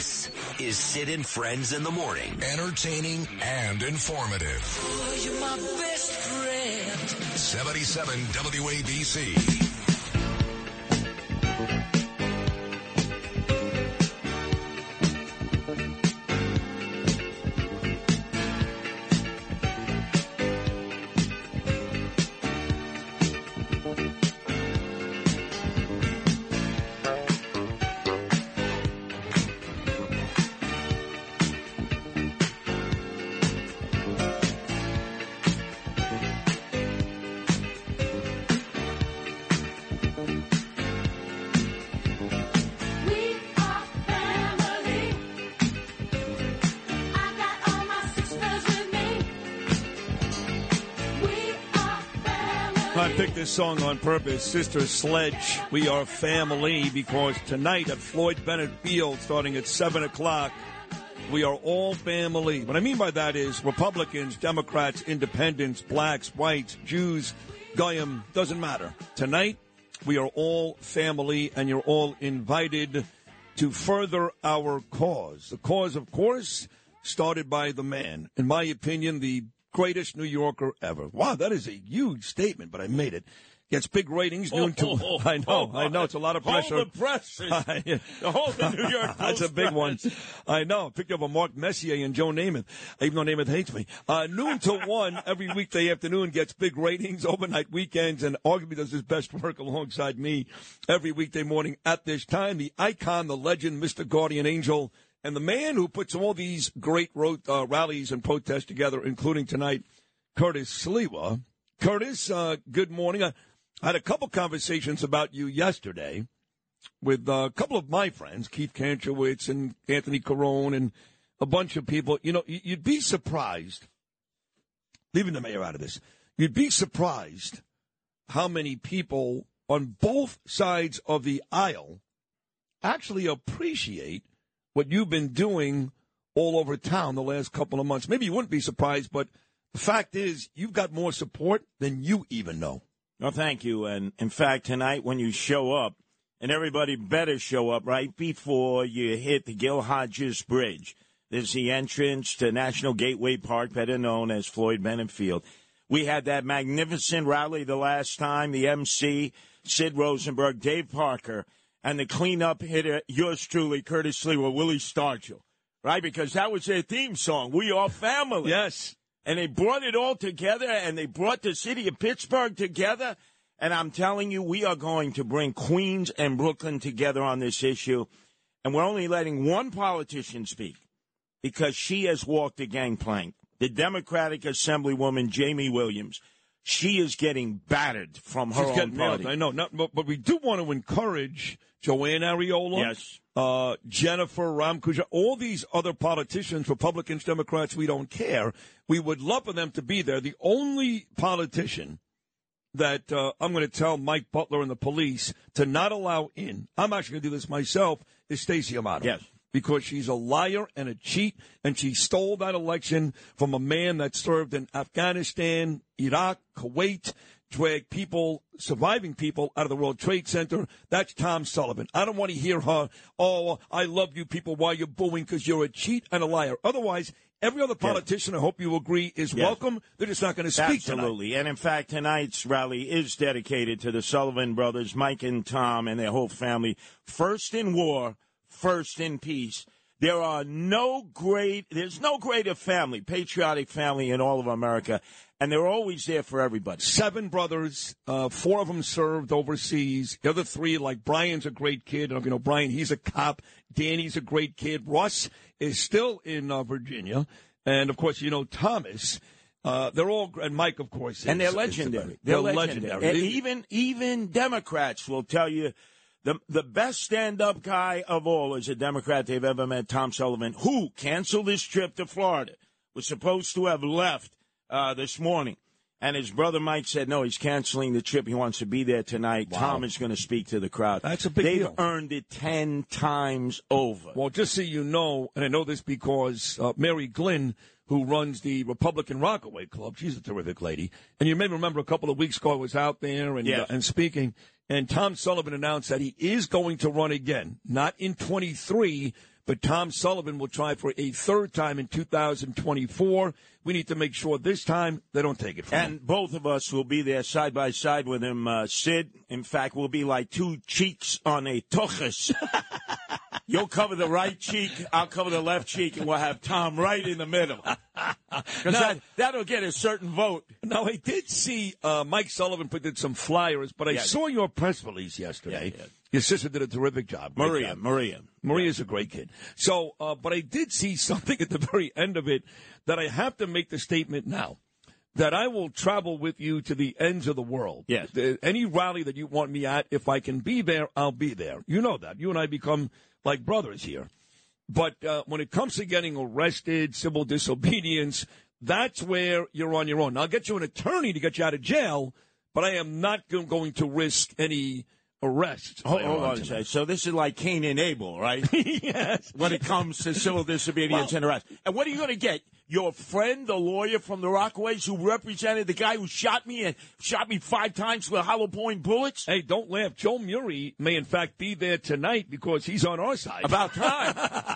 This is Sid and Friends in the Morning. Entertaining and informative. Oh, you're my best friend. 77 WABC. This song on purpose, Sister Sledge. We are family because tonight at Floyd Bennett Field, starting at 7 o'clock, we are all family. What I mean by that is Republicans, Democrats, Independents, blacks, whites, Jews, Goyim, doesn't matter. Tonight, we are all family and you're all invited to further our cause. The cause, of course, started by the man. In my opinion, the greatest New Yorker ever. Wow, that is a huge statement, but I made it. Gets big ratings, noon to. Oh, I know, I know, it's a lot of pressure. Hold the presses. Hold the New York That's a Post big one. I know. Picked up a Mark Messier and Joe Namath, even though Namath hates me. Uh, noon to one every weekday afternoon gets big ratings, overnight weekends, and arguably does his best work alongside me every weekday morning at this time. The icon, the legend, Mr. Guardian Angel, and the man who puts all these great ro- uh, rallies and protests together, including tonight, Curtis Sliwa. Curtis, uh, good morning. I I had a couple conversations about you yesterday with uh, a couple of my friends, Keith Kanchowitz and Anthony Carone, and a bunch of people. You know, you'd be surprised, leaving the mayor out of this, you'd be surprised how many people on both sides of the aisle actually appreciate what you've been doing all over town the last couple of months. Maybe you wouldn't be surprised, but the fact is, you've got more support than you even know. Well, thank you. And in fact, tonight when you show up, and everybody better show up right before you hit the Gil Hodges Bridge. There's the entrance to National Gateway Park, better known as Floyd Bennett Field. We had that magnificent rally the last time. The MC, Sid Rosenberg, Dave Parker, and the cleanup hitter, yours truly, Curtis Lee, with Willie Stargell. Right? Because that was their theme song. We are family. Yes. and they brought it all together and they brought the city of Pittsburgh together. And I'm telling you, we are going to bring Queens and Brooklyn together on this issue. And we're only letting one politician speak because she has walked the gangplank. The Democratic Assemblywoman, Jamie Williams. She is getting battered from her She's own getting party. nailed. I know, not, but, but we do want to encourage Joanne Ariola, Yes. uh, Jennifer Rajkumar, all these other politicians, Republicans, Democrats. We don't care. We would love for them to be there. The only politician that uh, I'm going to tell Mike Butler and the police to not allow in. I'm actually going to do this myself. Is Stacey Amato? Yes. Because she's a liar and a cheat, and she stole that election from a man that served in Afghanistan, Iraq, Kuwait, dragged people, surviving people out of the World Trade Center. That's Tom Sullivan. I don't want to hear her, oh, I love you people while you're booing because you're a cheat and a liar. Otherwise, every other politician, I hope you agree, is Yes. welcome. They're just not going to speak tonight. Absolutely. And in fact, tonight's rally is dedicated to the Sullivan brothers, Mike and Tom, and their whole family. First in war, first in peace. There are no great, there's no greater family, patriotic family in all of America, and they're always there for everybody. seven brothers. Uh, four of them served overseas. The other three, like Brian's a great kid. I don't know if you know Brian. He's a cop. Danny's a great kid. Russ is still in uh, Virginia, and of course, you know Thomas. Uh, they're all and Mike, of course, and they're is the legendary. They're, They're legendary. legendary. And even even Democrats will tell you the the best stand up guy of all is a Democrat they've ever met, Tom Sullivan, who canceled his trip to Florida. Was supposed to have left uh, this morning. And his brother Mike said, no, he's canceling the trip. He wants to be there tonight. Tom is going to speak to the crowd. That's a big They've deal. earned it 10 times over. Well, just so you know, and I know this because uh, Mary Glynn, who runs the Republican Rockaway Club. She's a terrific lady. And you may remember a couple of weeks ago I was out there and, Yes. uh, and speaking, and Tom Sullivan announced that he is going to run again, not in 23, but Tom Sullivan will try for a third time in 2024. We need to make sure this time they don't take it from him. And both of us will be there side by side with him, uh, Sid. In fact, we'll be like two cheeks on a tochus. You'll cover the right cheek, I'll cover the left cheek, and we'll have Tom right in the middle. Because that, that'll get a certain vote. Now, I did see uh, Mike Sullivan put in some flyers, but I Yeah. saw your press release yesterday. Yeah, yeah. Your sister did a terrific job. Maria, job. Maria. Maria's a great kid. So, uh, but I did see something at the very end of it that I have to make the statement now that I will travel with you to the ends of the world. Yes. Any rally that you want me at, if I can be there, I'll be there. You know that. You and I become like brothers here. But uh, when it comes to getting arrested, civil disobedience, that's where you're on your own. I'll get you an attorney to get you out of jail, but I am not going to risk any arrests. Hold, hold on second. So this is like Cain and Abel, right? yes. when it comes to civil disobedience Well- and arrest. And what are you going to get? Your friend, the lawyer from the Rockaways, who represented the guy who shot me and shot me five times with hollow point bullets? Hey, don't laugh. Joe Murray may, in fact, be there tonight because he's on our side. About time.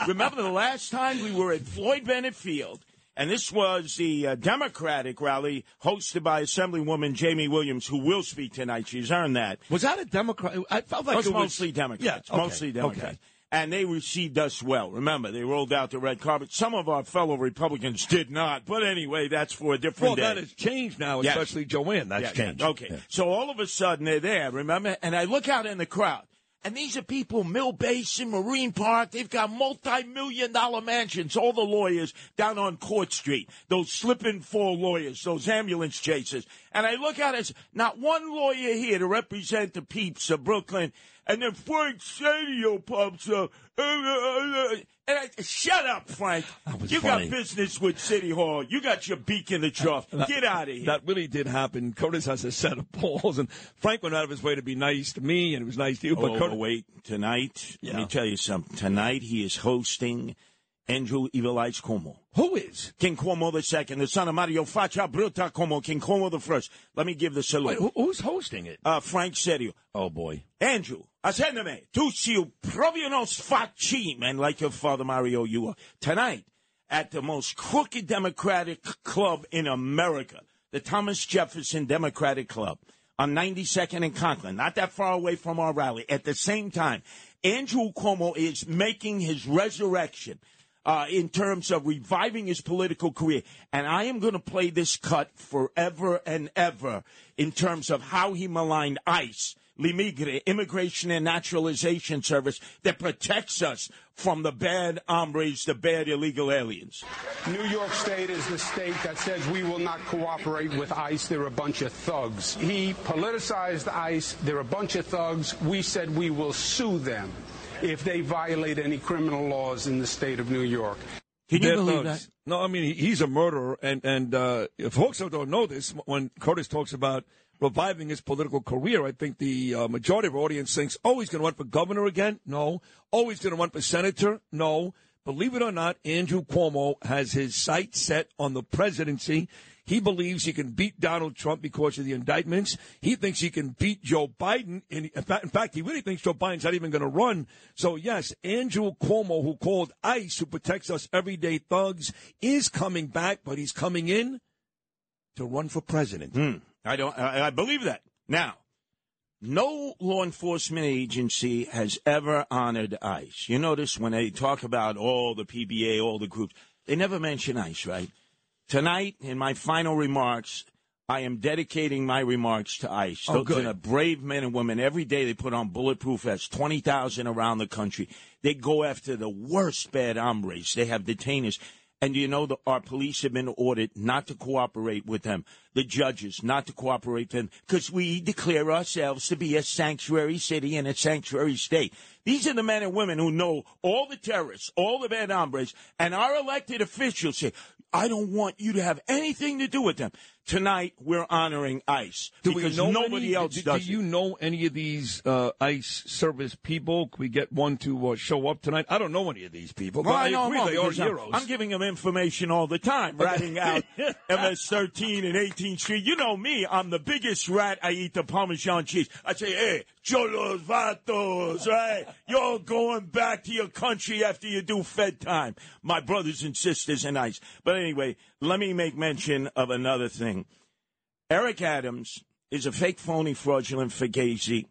Remember the last time we were at Floyd Bennett Field, and this was the uh, Democratic rally hosted by Assemblywoman Jamie Williams, who will speak tonight. She's earned that. was that a Democrat? I felt like It's it was mostly Democrats. Yeah, okay, mostly Democrats. okay. And they received us well. Remember, they rolled out the red carpet. Some of our fellow Republicans did not. But anyway, that's for a different Well, day. that has changed now, Yes. especially Joanne. That's Yeah, changed. yeah. Okay. So all of a sudden they're there, remember? And I look out in the crowd. And these are people, Mill Basin, Marine Park, they've got multi-million dollar mansions, all the lawyers down on Court Street, those slip and fall lawyers, those ambulance chasers. And I look out as not one lawyer here to represent the peeps of Brooklyn. And then Frank Seddio pops up. And I, shut up, Frank. You funny. got business with City Hall. You got your beak in the trough. Get out of here. That really did happen. Curtis has a set of balls, and Frank went out of his way to be nice to me, and it was nice to you. But Oh, Curtis, wait, tonight, let me tell you something. Tonight he is hosting Andrew Evil Eyes Cuomo. who is? King Cuomo the second, the son of Mario Faccia Bruta Cuomo, King Cuomo the first. Let me give the salute. Wait, who's hosting it? uh, Frank Seddio. Oh boy. Andrew, ascendeme, tu siu provianos facim, and like your father Mario, you are. Tonight, at the most crooked Democratic club in America, the Thomas Jefferson Democratic Club on 92nd and Conklin, not that far away from our rally. At the same time, Andrew Cuomo is making his resurrection. Uh, in terms of reviving his political career. And I am going to play this cut forever and ever in terms of how he maligned ICE, Limigre, Immigration and Naturalization Service, that protects us from the bad hombres, the bad illegal aliens. New York State is the state that says we will not cooperate with ICE. They're a bunch of thugs. He politicized ICE. They're a bunch of thugs. We said we will sue them if they violate any criminal laws in the state of New York. Can you They're believe thugs. that? No, I mean he's a murderer, and and uh, if folks don't know this, when Curtis talks about reviving his political career, I think the uh, majority of our audience thinks, oh, he's going to run for governor again. No. Oh, he's going to run for senator. No. Believe it or not, Andrew Cuomo has his sights set on the presidency. He believes he can beat Donald Trump because of the indictments. He thinks he can beat Joe Biden. In, fact, in fact, he really thinks Joe Biden's not even going to run. So, yes, Andrew Cuomo, who called ICE, who protects us everyday thugs, is coming back, but he's coming in to run for president. Hmm. I don't. I, I believe that. Now, no law enforcement agency has ever honored ICE. You notice when they talk about all the PBA, all the groups, they never mention ICE, right? Tonight, in my final remarks, I am dedicating my remarks to ICE. Oh, Those are brave men and women. Every day they put on bulletproof vests, 20,000 around the country. They go after the worst bad hombres. They have detainers. And you know, the, our police have been ordered not to cooperate with them. The judges not to cooperate with them because we declare ourselves to be a sanctuary city and a sanctuary state. These are the men and women who know all the terrorists, all the bad hombres, and our elected officials say, I don't want you to have anything to do with them. Tonight, we're honoring ICE Do because nobody any, else do, does do you it. know any of these uh, ICE service people? Can we get one to uh, show up tonight? I don't know any of these people, but Well, I, know agree they are I'm- heroes. I'm giving them information all the time, ratting out MS 13 and 18th Street. You know me, I'm the biggest rat. I eat the Parmesan cheese. I say, hey, cholos vatos, right? You're going back to your country after you do Fed time. My brothers and sisters and ICE. But anyway, let me make mention of another thing. Eric Adams is a fake, phony, fraudulent fugazi,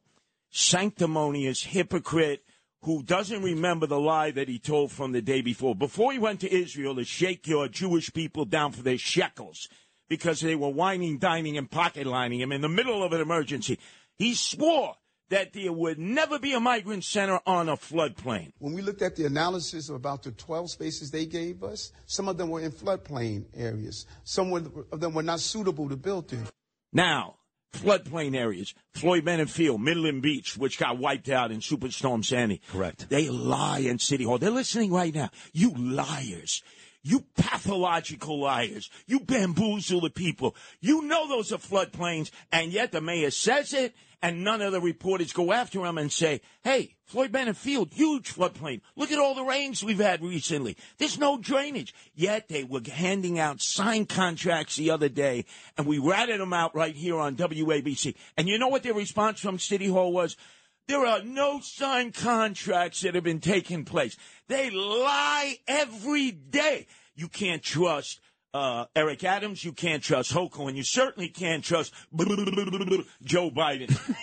sanctimonious hypocrite who doesn't remember the lie that he told from the day before. Before he went to Israel to shake your Jewish people down for their shekels because they were whining, dining, and pocket lining him in the middle of an emergency, he swore that there would never be a migrant center on a floodplain. When we looked at the analysis of about the 12 spaces they gave us, some of them were in floodplain areas. Some of them were not suitable to build in. Now, floodplain areas, Floyd Bennett Field, Midland Beach, which got wiped out in Superstorm Sandy. Correct. They lie in City Hall. They're listening right now. You liars. You pathological liars. You bamboozle the people. You know those are floodplains, and yet the mayor says it, and none of the reporters go after him and say, hey, Floyd Bennett Field, huge floodplain. Look at all the rains we've had recently. There's no drainage. Yet they were handing out signed contracts the other day, and we ratted them out right here on WABC. And you know what their response from City Hall was? There are no signed contracts that have been taking place. They lie every day. You can't trust uh, Eric Adams. You can't trust Hochul, and you certainly can't trust Joe Biden.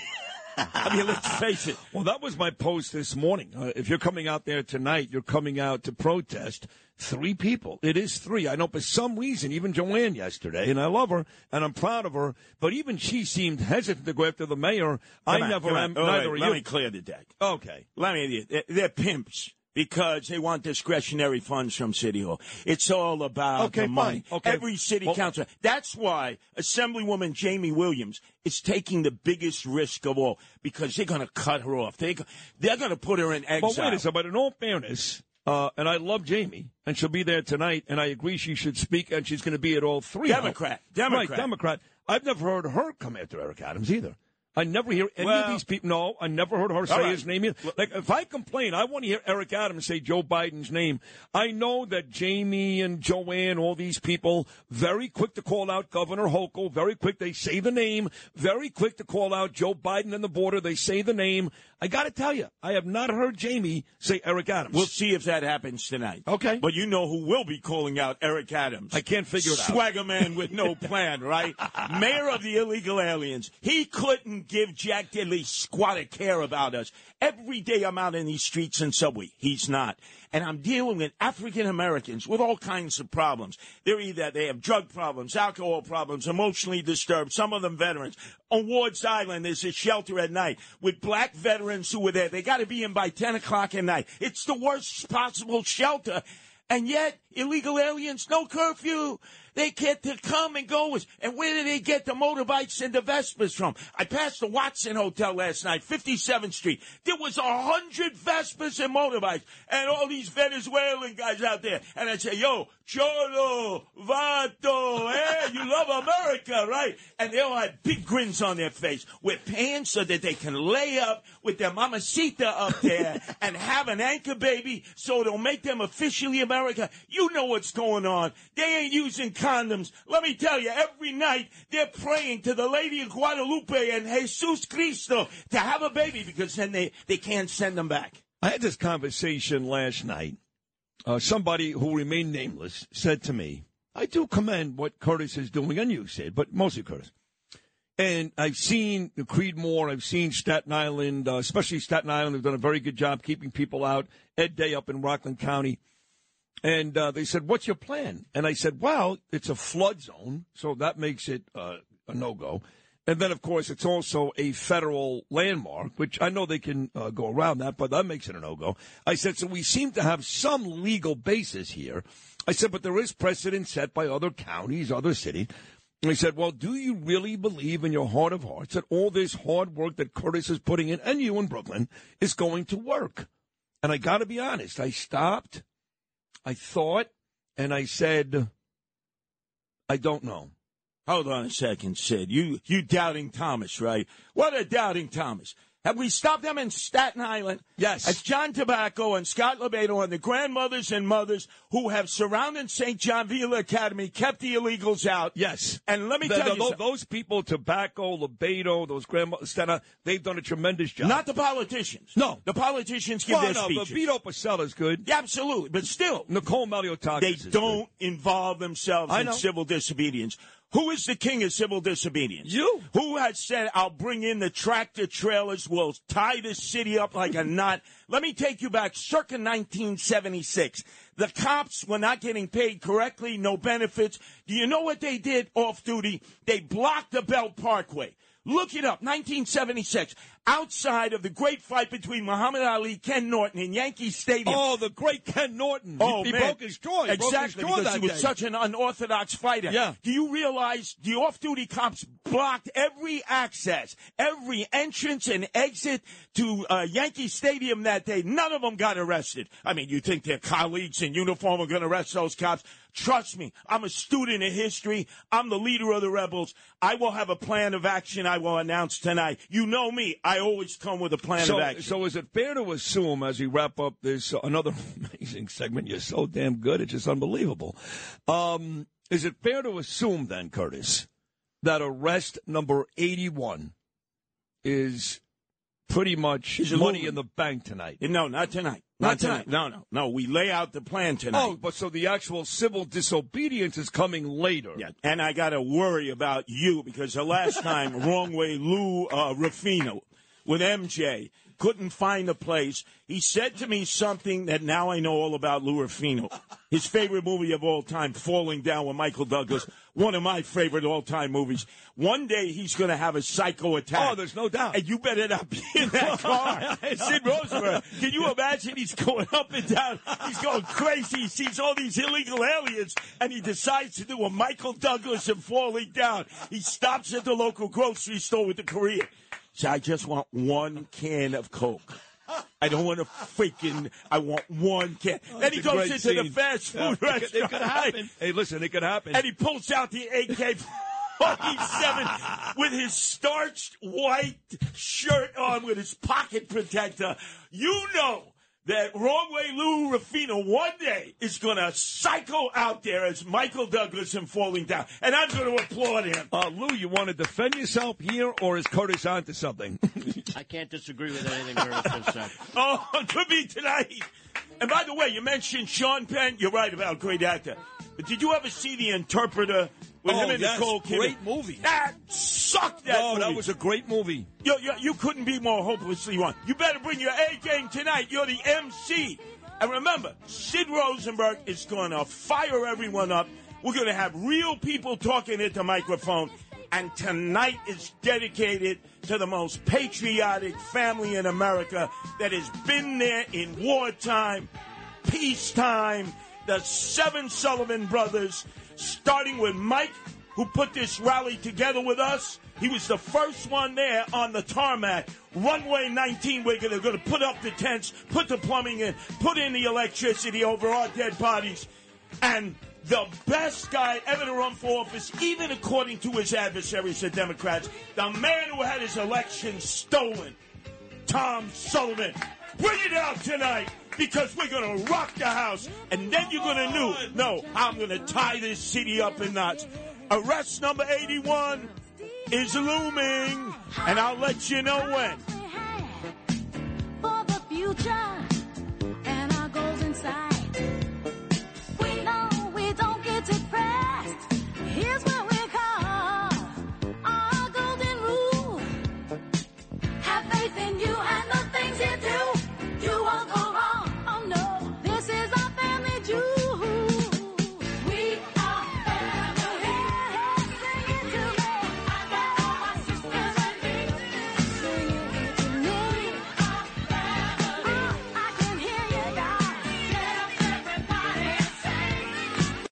I mean, let's face it. Well, that was my post this morning. Uh, if you're coming out there tonight, you're coming out to protest. Three people. It is three. I know for some reason, even Joanne yesterday, and I love her and I'm proud of her, but even she seemed hesitant to go after the mayor. I on, never am. Neither wait, are let you. me clear the deck. Okay. Let me. They're pimps because they want discretionary funds from City Hall. It's all about Okay, the money. fine. Okay. Every city Well- council. That's why Assemblywoman Jamie Williams is taking the biggest risk of all because they're going to cut her off. They, they're going to put her in exile. But wait a second. But in all fairness, uh, and I love Jamie, and she'll be there tonight, and I agree she should speak, and she's going to be at all three. Democrat. Democrat. Right, Democrat. I've never heard her come after Eric Adams either. I never hear any Well- of these people. No, I never heard her say right. his name. Like, if I complain, I want to hear Eric Adams say Joe Biden's name. I know that Jamie and Joanne, all these people, very quick to call out Governor Hochul. Very quick, they say the name. Very quick to call out Joe Biden and the border. They say the name. I got to tell you, I have not heard Jamie say Eric Adams. We'll see if that happens tonight. Okay. But you know who will be calling out Eric Adams. I can't figure it out. Swagger man with no plan, right? Mayor of the illegal aliens. He couldn't give Jack Diddley squat a care about us. Every day I'm out in these streets and subway. He's not. And I'm dealing with African Americans with all kinds of problems. They're either, they have drug problems, alcohol problems, emotionally disturbed, some of them veterans. On Ward's Island, there's a shelter at night with black veterans who were there. They got to be in by 10 o'clock at night. It's the worst possible shelter. And yet, illegal aliens, no curfew. They get to come and go. And where do they get the motorbikes and the Vespas from? I passed the Watson Hotel last night, 57th Street. There was a hundred Vespas and motorbikes and all these Venezuelan guys out there. And I say, yo, Cholo, Vato, eh, you love America, right? And they all had big grins on their face with pants so that they can lay up with their mamacita up there and have an anchor baby so it'll make them officially America. You know what's going on. They ain't using condoms. Let me tell you, every night they're praying to the Lady of Guadalupe and Jesus Cristo to have a baby because then they, they can't send them back. I had this conversation last night. Uh, somebody who remained nameless said to me, I do commend what Curtis is doing, and you said, but mostly Curtis. And I've seen the Creedmoor, I've seen Staten Island, uh, especially Staten Island, have done a very good job keeping people out. Ed Day up in Rockland County. And uh, they said, What's your plan? And I said, Well, it's a flood zone, so that makes it uh, a no go. And then, of course, it's also a federal landmark, which I know they can uh, go around that, but that makes it a no go. I said, So we seem to have some legal basis here. I said, But there is precedent set by other counties, other cities. And he said, Well, do you really believe in your heart of hearts that all this hard work that Curtis is putting in, and you in Brooklyn, is going to work? And I got to be honest, I stopped, I thought, and I said, I don't know. Hold on a second, Sid. You you doubting Thomas, right? What a doubting Thomas. Have we stopped them in Staten Island? Yes. As John Tabacco and Scott LoBaido and the grandmothers and mothers who have surrounded St. John Villa Academy kept the illegals out. Yes. And let me The- tell the- you tho- something. those people, Tabacco, LoBaido, those grandma, Stena, they've done a tremendous job. Not the politicians. No. The politicians give well, their no, but speeches. Vito Fossella's good. Yeah, absolutely. But still, Nicole Malliotakis they is don't involve themselves in civil disobedience. Who is the king of civil disobedience? You. Who has said, I'll bring in the tractor trailers, we'll tie this city up like a knot? Let me take you back circa 1976. The cops were not getting paid correctly, no benefits. Do you know what they did off duty? They blocked the Belt Parkway. Look it up, 1976. Outside of the great fight between Muhammad Ali, Ken Norton in Yankee Stadium. Oh, the great Ken Norton. Oh, he, he broke his jaw. He exactly, broke his jaw because he was day. such an unorthodox fighter. Yeah. Do you realize the off-duty cops blocked every access, every entrance and exit to uh, Yankee Stadium that day? None of them got arrested. I mean, you think their colleagues in uniform are going to arrest those cops? Trust me, I'm a student of history. I'm the leader of the rebels. I will have a plan of action I will announce tonight. You know me. I always come with a plan so, of action. so is it fair to assume, as we wrap up this uh, another amazing segment, you're so damn good, it's just unbelievable. Um, is it fair to assume then, Curtis, that arrest number 81 is pretty much Is money in the bank tonight? no, not tonight. Not Not tonight. No, no, no. We lay out the plan tonight. Oh, but so the actual civil disobedience is coming later. Yeah, and I got to worry about you because the last time, wrong way, Lou uh, Rufino with MJ couldn't find a place. He said to me something that now I know all about Lou Rufino. His favorite movie of all time, Falling Down with Michael Douglas, one of my favorite all-time movies. One day he's going to have a psycho attack. Oh, there's no doubt. And you better not be in that car. Sid Rosenberg, can you imagine he's going up and down? He's going crazy. He sees all these illegal aliens, and he decides to do a Michael Douglas and falling down. He stops at the local grocery store with the Korean. So I just want one can of Coke. I don't want a freaking. I want one can. Oh, then he goes into the fast food could- restaurant. It could happen. Hey, listen, it could happen. And he pulls out the AK 47 with his starched white shirt on with his pocket protector. You know that wrong way Lou Rufino one day is going to cycle out there as Michael Douglas and falling down. And I'm going to applaud him. Uh, Lou, you want to defend yourself here, or is Curtis onto something? I can't disagree with anything Curtis just said. Oh, could be tonight. And by the way, you mentioned Sean Penn. You're right about great actor. Did you ever see The Interpreter with Oh, him and yes. Nicole Kidman? Great movie. That sucked. That no, that was a great movie. You, you, you couldn't be more hopelessly wrong. You better bring your A game tonight. You're the MC. And remember, Sid Rosenberg is going to fire everyone up. We're going to have real people talking into the microphone. And tonight is dedicated to the most patriotic family in America that has been there in wartime, peacetime, the seven Sullivan brothers, starting with Mike, who put this rally together with us. He was the first one there on the tarmac. Runway 19, we're going to put up the tents, put the plumbing in, put in the electricity over our dead bodies. And the best guy ever to run for office, even according to his adversaries, the Democrats, the man who had his election stolen, Tom Sullivan. Bring it out tonight because we're going to rock the house. And then you're going to know, no, I'm going to tie this city up in knots. Arrest number 81 is looming, and I'll let you know when.